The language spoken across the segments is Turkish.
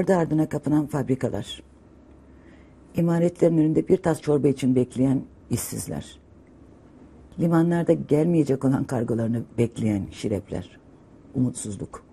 ardı ardına kapanan fabrikalar, imaretlerin önünde bir tas çorba için bekleyen işsizler, limanlarda gelmeyecek olan kargolarını bekleyen şirepler, umutsuzluk.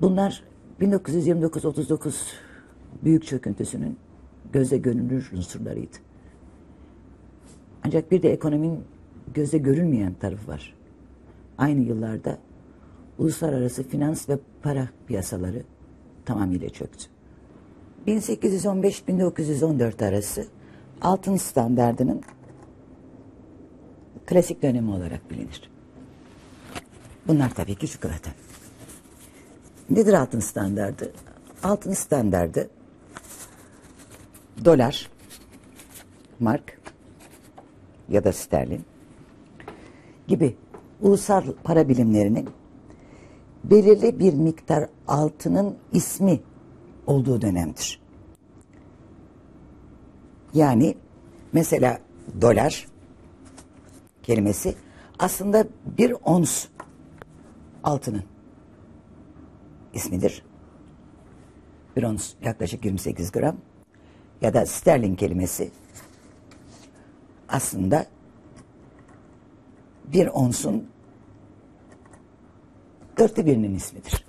Bunlar 1929-39 büyük çöküntüsünün göze görünür unsurlarıydı. Ancak bir de ekonominin göze görünmeyen tarafı var. Aynı yıllarda uluslararası finans ve para piyasaları tamamıyla çöktü. 1815-1914 arası altın standardının klasik dönemi olarak bilinir. Bunlar tabii ki çikolata. Nedir altın standardı? Altın standardı dolar, mark ya da sterlin gibi ulusal para bilimlerinin belirli bir miktar altının ismi olduğu dönemdir. Yani mesela dolar kelimesi aslında bir ons altının ismidir. Bir ons yaklaşık 28 gram ya da sterlin kelimesi aslında bir onsun dörtte birinin ismidir.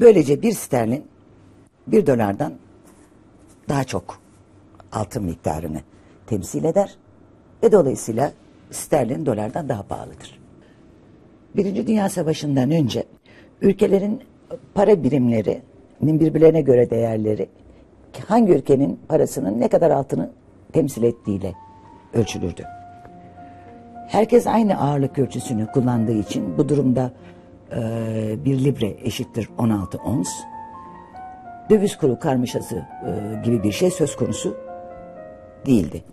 Böylece bir sterlin bir dolardan daha çok altın miktarını temsil eder ve dolayısıyla sterlin dolardan daha pahalıdır. Birinci Dünya Savaşı'ndan önce ülkelerin para birimlerinin birbirlerine göre değerleri hangi ülkenin parasının ne kadar altını temsil ettiğiyle ölçülürdü. Herkes aynı ağırlık ölçüsünü kullandığı için bu durumda e, bir libre eşittir 16 ons. Döviz kuru karmaşası e, gibi bir şey söz konusu değildi.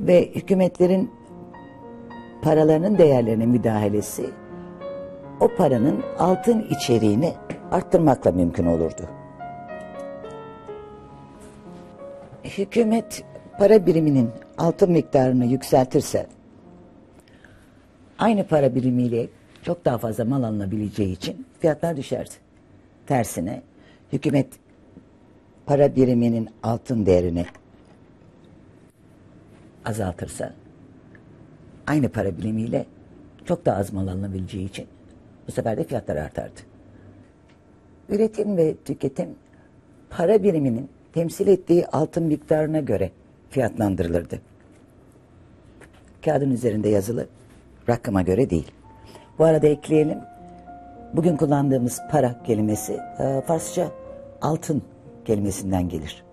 Ve hükümetlerin paralarının değerlerine müdahalesi o paranın altın içeriğini arttırmakla mümkün olurdu. Hükümet para biriminin altın miktarını yükseltirse aynı para birimiyle çok daha fazla mal alınabileceği için fiyatlar düşerdi. Tersine hükümet para biriminin altın değerini azaltırsa aynı para birimiyle çok daha az mal alınabileceği için bu sefer de fiyatlar artardı. Üretim ve tüketim para biriminin temsil ettiği altın miktarına göre fiyatlandırılırdı. Kağıdın üzerinde yazılı rakıma göre değil. Bu arada ekleyelim. Bugün kullandığımız para kelimesi e, Farsça altın kelimesinden gelir.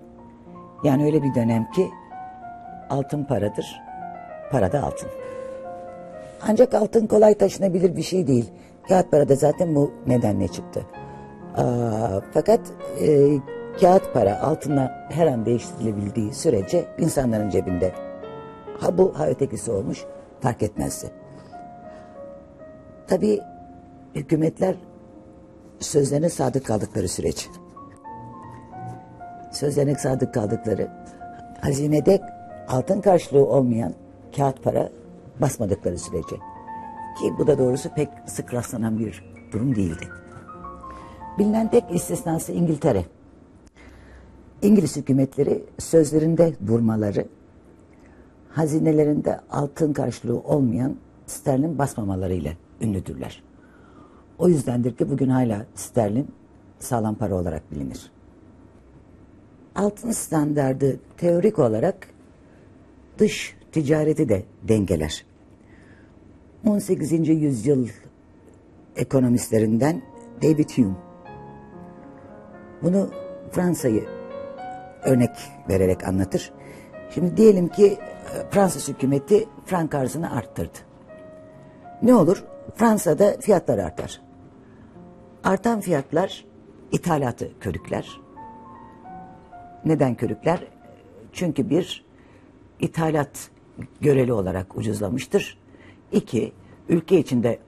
Yani öyle bir dönem ki altın paradır, para da altın. Ancak altın kolay taşınabilir bir şey değil. Kağıt para da zaten bu nedenle çıktı. Aa, fakat e, kağıt para altına her an değiştirilebildiği sürece insanların cebinde ha bu ha ötekisi olmuş fark etmezdi. Tabii hükümetler sözlerine sadık kaldıkları süreç. Sözlerine sadık kaldıkları hazinede altın karşılığı olmayan kağıt para basmadıkları sürece. Ki bu da doğrusu pek sık rastlanan bir durum değildi. Bilinen tek istisnası İngiltere. İngiliz hükümetleri sözlerinde durmaları, hazinelerinde altın karşılığı olmayan sterlin basmamalarıyla ünlüdürler. O yüzdendir ki bugün hala sterlin sağlam para olarak bilinir. Altın standardı teorik olarak dış ticareti de dengeler. 18. yüzyıl ekonomistlerinden David Hume bunu Fransa'yı örnek vererek anlatır. Şimdi diyelim ki Fransız hükümeti frank arzını arttırdı. Ne olur? Fransa'da fiyatlar artar. Artan fiyatlar ithalatı körükler. Neden körükler? Çünkü bir ithalat göreli olarak ucuzlamıştır. İki, ülke içinde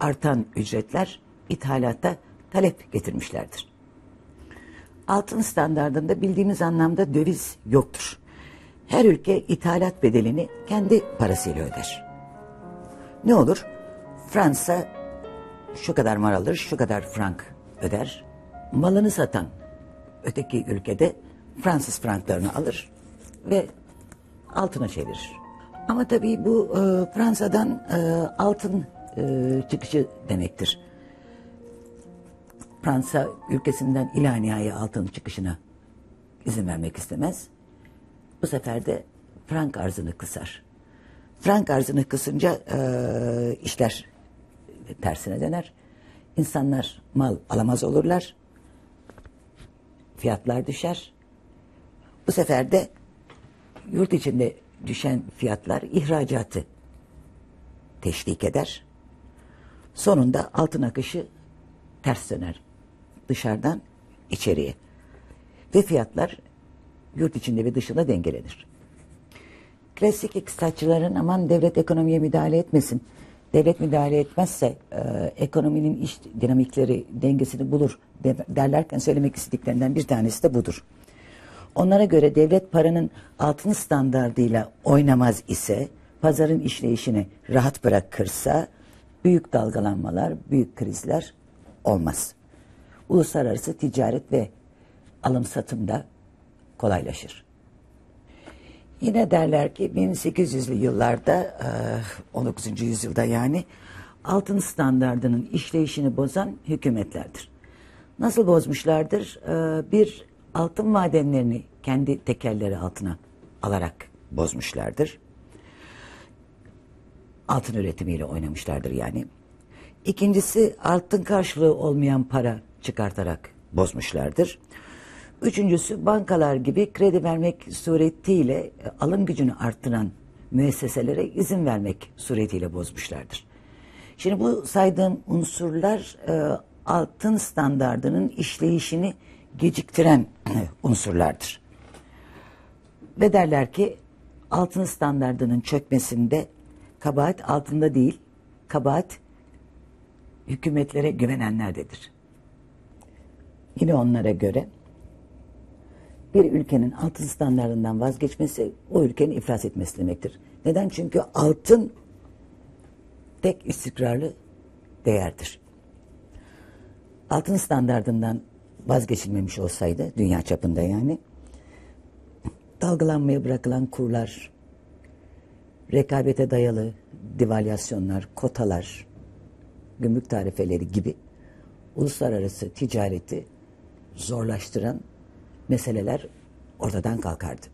artan ücretler ithalata talep getirmişlerdir. Altın standartında bildiğimiz anlamda döviz yoktur. Her ülke ithalat bedelini kendi parasıyla öder. Ne olur? Fransa şu kadar mar alır, şu kadar frank öder. malını satan öteki ülkede Fransız franklarını alır ve altına çevirir. Ama tabii bu e, Fransa'dan e, altın e, çıkışı demektir. Fransa ülkesinden ila nihai altın çıkışına izin vermek istemez. Bu sefer de frank arzını kısar. Frank arzını kısınca e, işler tersine döner. İnsanlar mal alamaz olurlar. Fiyatlar düşer. Bu sefer de yurt içinde düşen fiyatlar ihracatı teşvik eder. Sonunda altın akışı ters döner. Dışarıdan içeriye. Ve fiyatlar yurt içinde ve dışında dengelenir. Klasik iktisatçıların aman devlet ekonomiye müdahale etmesin. Devlet müdahale etmezse e, ekonominin iş dinamikleri dengesini bulur de, derlerken söylemek istediklerinden bir tanesi de budur. Onlara göre devlet paranın altın standardıyla oynamaz ise, pazarın işleyişini rahat bırakırsa büyük dalgalanmalar, büyük krizler olmaz. Uluslararası ticaret ve alım satımda kolaylaşır. Yine derler ki 1800'lü yıllarda, 19. yüzyılda yani altın standardının işleyişini bozan hükümetlerdir. Nasıl bozmuşlardır? Bir altın madenlerini kendi tekerleri altına alarak bozmuşlardır. Altın üretimiyle oynamışlardır yani. İkincisi altın karşılığı olmayan para çıkartarak bozmuşlardır. Üçüncüsü bankalar gibi kredi vermek suretiyle e, alım gücünü arttıran müesseselere izin vermek suretiyle bozmuşlardır. Şimdi bu saydığım unsurlar e, altın standardının işleyişini geciktiren unsurlardır. Ve derler ki altın standardının çökmesinde kabahat altında değil, kabahat hükümetlere güvenenlerdedir. Yine onlara göre bir ülkenin altın standartından vazgeçmesi o ülkenin iflas etmesi demektir. Neden? Çünkü altın tek istikrarlı değerdir. Altın standartından vazgeçilmemiş olsaydı dünya çapında yani dalgalanmaya bırakılan kurlar, rekabete dayalı divalyasyonlar, kotalar, gümrük tarifeleri gibi uluslararası ticareti zorlaştıran meseleler ortadan kalkardı.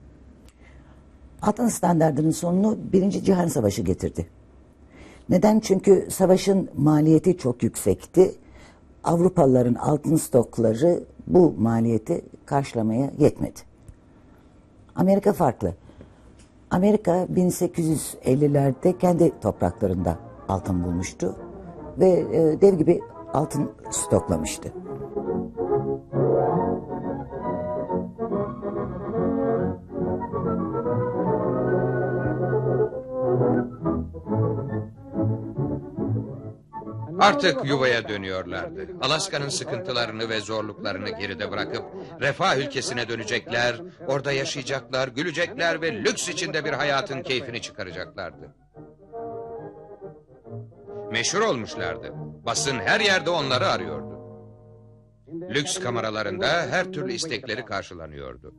Altın standartının sonunu Birinci Cihan Savaşı getirdi. Neden? Çünkü savaşın maliyeti çok yüksekti. Avrupalıların altın stokları bu maliyeti karşılamaya yetmedi. Amerika farklı. Amerika 1850'lerde kendi topraklarında altın bulmuştu ve e, dev gibi altın stoklamıştı. Artık yuvaya dönüyorlardı. Alaska'nın sıkıntılarını ve zorluklarını geride bırakıp refah ülkesine dönecekler, orada yaşayacaklar, gülecekler ve lüks içinde bir hayatın keyfini çıkaracaklardı. Meşhur olmuşlardı. Basın her yerde onları arıyordu. Lüks kameralarında her türlü istekleri karşılanıyordu.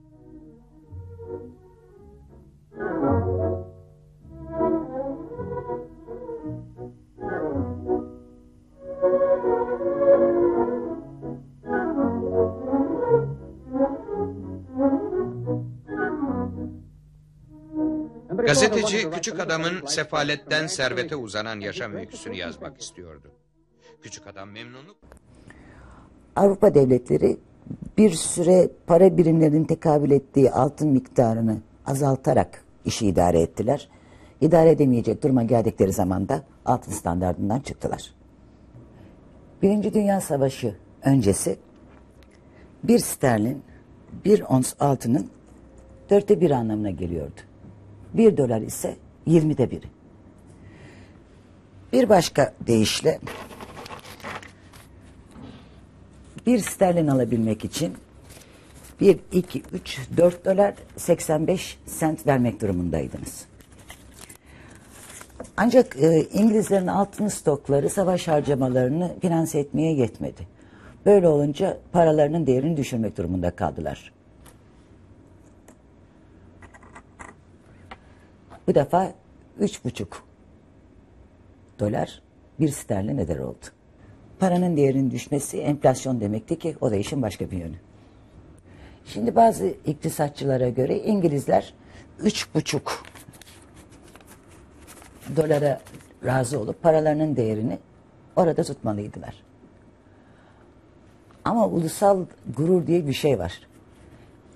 Gazeteci küçük adamın sefaletten servete uzanan yaşam öyküsünü yazmak istiyordu. Küçük adam memnunluk... Avrupa devletleri bir süre para birimlerinin tekabül ettiği altın miktarını azaltarak işi idare ettiler. İdare edemeyecek duruma geldikleri zaman da altın standartından çıktılar. Birinci Dünya Savaşı öncesi bir sterlin bir ons altının dörtte bir anlamına geliyordu. Bir dolar ise yirmide biri. Bir başka deyişle bir sterlin alabilmek için 1, 2, 3, 4 dolar 85 sent vermek durumundaydınız. Ancak e, İngilizlerin altın stokları savaş harcamalarını finanse etmeye yetmedi. Böyle olunca paralarının değerini düşürmek durumunda kaldılar. Bu defa üç buçuk dolar bir sterlin eder oldu. Paranın değerinin düşmesi enflasyon demekti ki o da işin başka bir yönü. Şimdi bazı iktisatçılara göre İngilizler üç buçuk dolara razı olup paralarının değerini orada tutmalıydılar. Ama ulusal gurur diye bir şey var.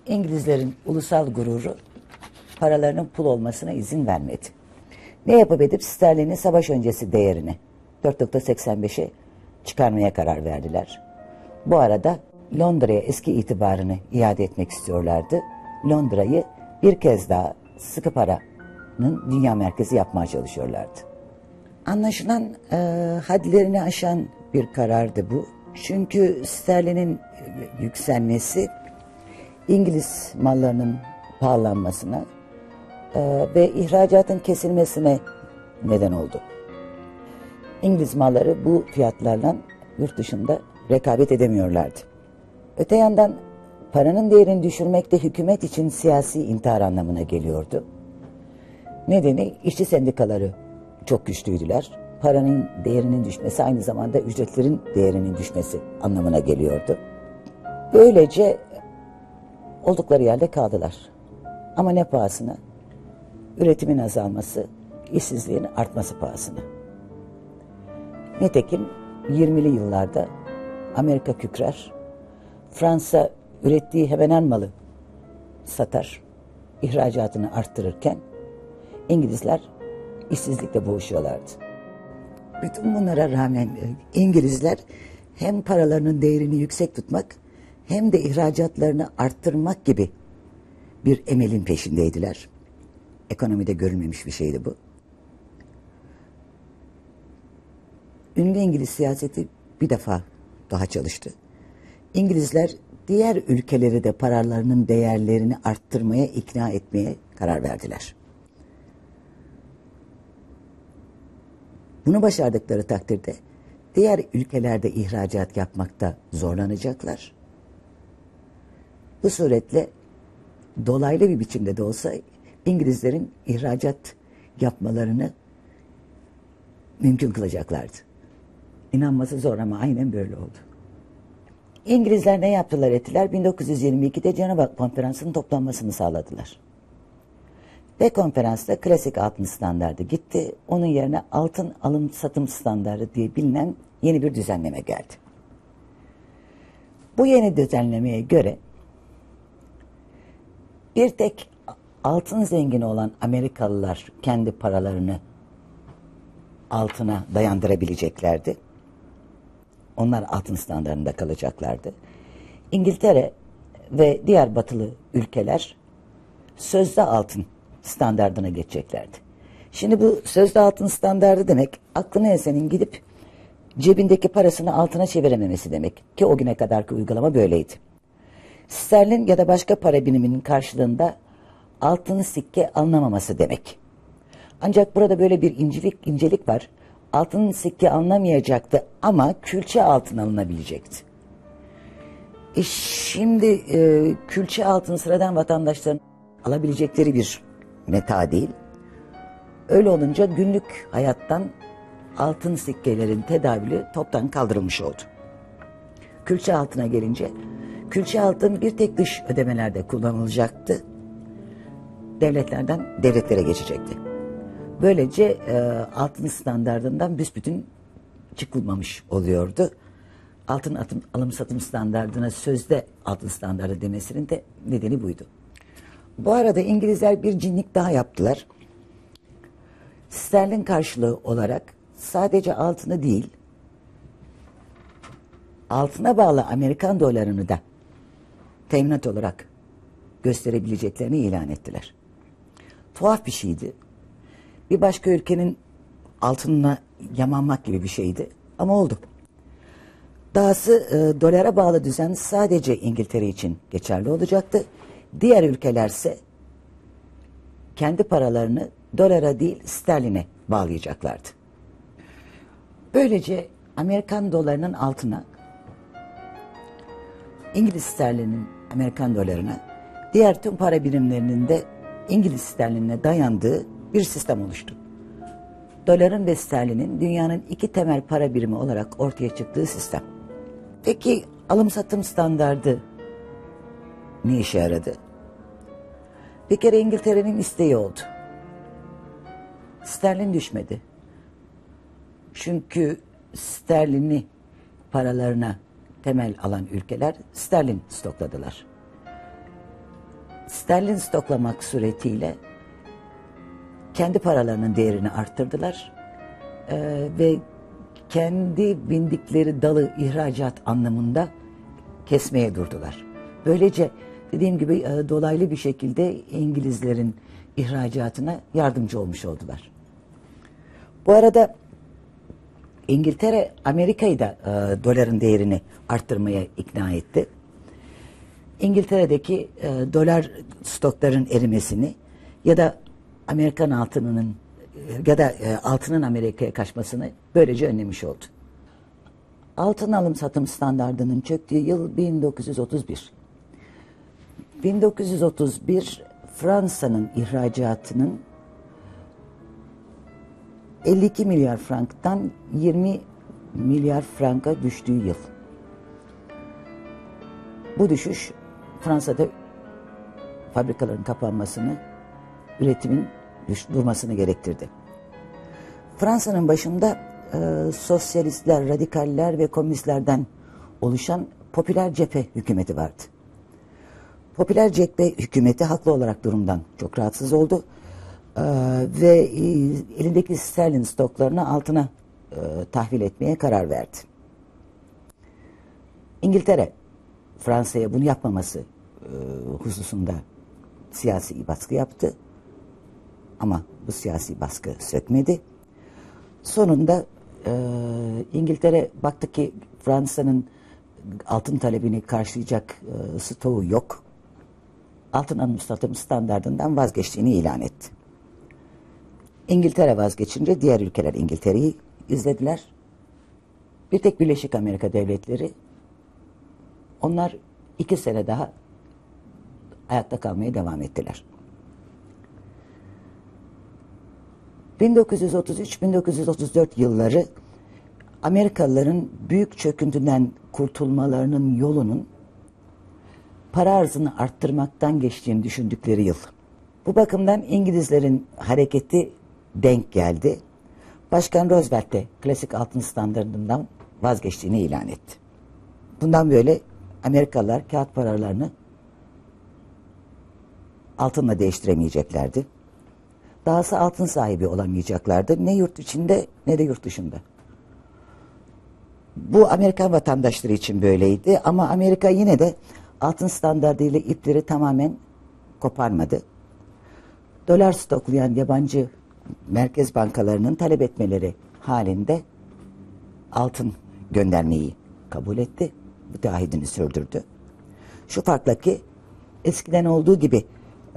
İngilizlerin ulusal gururu paralarının pul olmasına izin vermedi. Ne yapıp edip sterlinin savaş öncesi değerini 4.85'e çıkarmaya karar verdiler. Bu arada Londra'ya eski itibarını iade etmek istiyorlardı. Londra'yı bir kez daha sıkı paranın dünya merkezi yapmaya çalışıyorlardı. Anlaşılan e, hadlerini aşan bir karardı bu. Çünkü sterlinin yükselmesi İngiliz mallarının pahalanmasına e, ve ihracatın kesilmesine neden oldu. İngiliz malları bu fiyatlarla yurt dışında rekabet edemiyorlardı. Öte yandan paranın değerini düşürmek de hükümet için siyasi intihar anlamına geliyordu. Nedeni işçi sendikaları çok güçlüydüler. Paranın değerinin düşmesi aynı zamanda ücretlerin değerinin düşmesi anlamına geliyordu. Böylece oldukları yerde kaldılar. Ama ne pahasına? Üretimin azalması, işsizliğin artması pahasına. Nitekim 20'li yıllarda Amerika kükrer, Fransa ürettiği hemen malı satar, ihracatını arttırırken İngilizler işsizlikle boğuşuyorlardı. Bütün bunlara rağmen e, İngilizler hem paralarının değerini yüksek tutmak hem de ihracatlarını arttırmak gibi bir emelin peşindeydiler. Ekonomide görülmemiş bir şeydi bu. Ünlü İngiliz siyaseti bir defa daha çalıştı. İngilizler diğer ülkeleri de paralarının değerlerini arttırmaya ikna etmeye karar verdiler. Bunu başardıkları takdirde diğer ülkelerde ihracat yapmakta zorlanacaklar. Bu suretle dolaylı bir biçimde de olsa İngilizlerin ihracat yapmalarını mümkün kılacaklardı. İnanması zor ama aynen böyle oldu. İngilizler ne yaptılar ettiler? 1922'de Cenevre Konferansı'nın toplanmasını sağladılar. Ve konferansta klasik altın standardı gitti. Onun yerine altın alım satım standardı diye bilinen yeni bir düzenleme geldi. Bu yeni düzenlemeye göre bir tek altın zengini olan Amerikalılar kendi paralarını altına dayandırabileceklerdi. Onlar altın standartında kalacaklardı. İngiltere ve diğer batılı ülkeler sözde altın standardına geçeceklerdi. Şimdi bu sözde altın standardı demek aklına esenin gidip cebindeki parasını altına çevirememesi demek. Ki o güne kadarki uygulama böyleydi. Sterlin ya da başka para biriminin karşılığında altın sikke alınamaması demek. Ancak burada böyle bir incelik, incelik var. Altın sikke alınamayacaktı ama külçe altın alınabilecekti. E şimdi e, külçe altın sıradan vatandaşların alabilecekleri bir meta değil. Öyle olunca günlük hayattan altın sikkelerin tedavülü toptan kaldırılmış oldu. Külçe altına gelince, külçe altın bir tek dış ödemelerde kullanılacaktı. Devletlerden devletlere geçecekti. Böylece e, altın standardından büsbütün çıkılmamış oluyordu. Altın atım, alım satım standardına sözde altın standardı demesinin de nedeni buydu. Bu arada İngilizler bir cinlik daha yaptılar. Sterlin karşılığı olarak sadece altını değil, altına bağlı Amerikan dolarını da teminat olarak gösterebileceklerini ilan ettiler. Tuhaf bir şeydi. Bir başka ülkenin altınına yamanmak gibi bir şeydi ama oldu. Dahası e, dolara bağlı düzen sadece İngiltere için geçerli olacaktı. Diğer ülkelerse kendi paralarını dolara değil sterline bağlayacaklardı. Böylece Amerikan dolarının altına İngiliz sterlinin Amerikan dolarına, diğer tüm para birimlerinin de İngiliz sterlinine dayandığı bir sistem oluştu. Doların ve sterlinin dünyanın iki temel para birimi olarak ortaya çıktığı sistem. Peki alım satım standardı ne işe yaradı? Bir kere İngiltere'nin isteği oldu. Sterlin düşmedi. Çünkü sterlini paralarına temel alan ülkeler sterlin stokladılar. Sterlin stoklamak suretiyle kendi paralarının değerini arttırdılar Ee, ve kendi bindikleri dalı ihracat anlamında kesmeye durdular. Böylece dediğim gibi e, dolaylı bir şekilde İngilizlerin ihracatına yardımcı olmuş oldular. Bu arada İngiltere Amerika'yı da e, doların değerini arttırmaya ikna etti. İngiltere'deki e, dolar stokların erimesini ya da Amerikan altınının e, ya da e, altının Amerika'ya kaçmasını böylece önlemiş oldu. Altın alım satım standardının çöktüğü yıl 1931. 1931 Fransa'nın ihracatının 52 milyar franktan 20 milyar franka düştüğü yıl. Bu düşüş Fransa'da fabrikaların kapanmasını, üretimin durmasını gerektirdi. Fransa'nın başında e, sosyalistler, radikaller ve komünistlerden oluşan popüler cephe hükümeti vardı. Popüler cephe hükümeti haklı olarak durumdan çok rahatsız oldu. Ee, ve e, elindeki sterlin stoklarını altına e, tahvil etmeye karar verdi. İngiltere Fransa'ya bunu yapmaması e, hususunda siyasi baskı yaptı. Ama bu siyasi baskı sökmedi. Sonunda e, İngiltere baktı ki Fransa'nın altın talebini karşılayacak e, stoğu yok. Altın alım satım standartından vazgeçtiğini ilan etti. İngiltere vazgeçince diğer ülkeler İngiltere'yi izlediler. Bir tek Birleşik Amerika Devletleri onlar iki sene daha ayakta kalmaya devam ettiler. 1933-1934 yılları Amerikalıların büyük çöküntüden kurtulmalarının yolunun para arzını arttırmaktan geçtiğini düşündükleri yıl. Bu bakımdan İngilizlerin hareketi denk geldi. Başkan Roosevelt de klasik altın standartından vazgeçtiğini ilan etti. Bundan böyle Amerikalılar kağıt paralarını altınla değiştiremeyeceklerdi. Dahası altın sahibi olamayacaklardı. Ne yurt içinde ne de yurt dışında. Bu Amerikan vatandaşları için böyleydi ama Amerika yine de altın standartıyla ipleri tamamen koparmadı. Dolar stoklayan yabancı merkez bankalarının talep etmeleri halinde altın göndermeyi kabul etti. Bu taahhüdünü sürdürdü. Şu farkla ki eskiden olduğu gibi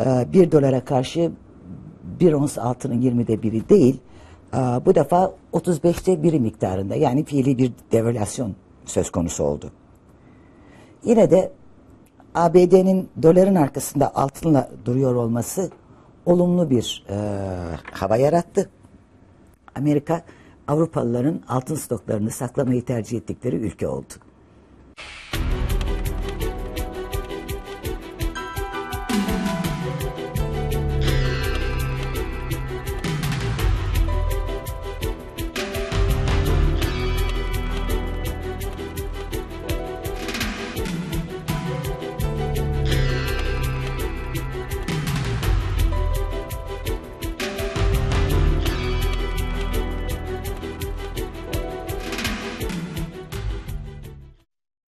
e, bir dolara karşı bir ons altının 20'de biri değil, e, bu defa 35'te biri miktarında yani fiili bir devalüasyon söz konusu oldu. Yine de ABD'nin doların arkasında altınla duruyor olması olumlu bir e, hava yarattı. Amerika Avrupalıların altın stoklarını saklamayı tercih ettikleri ülke oldu.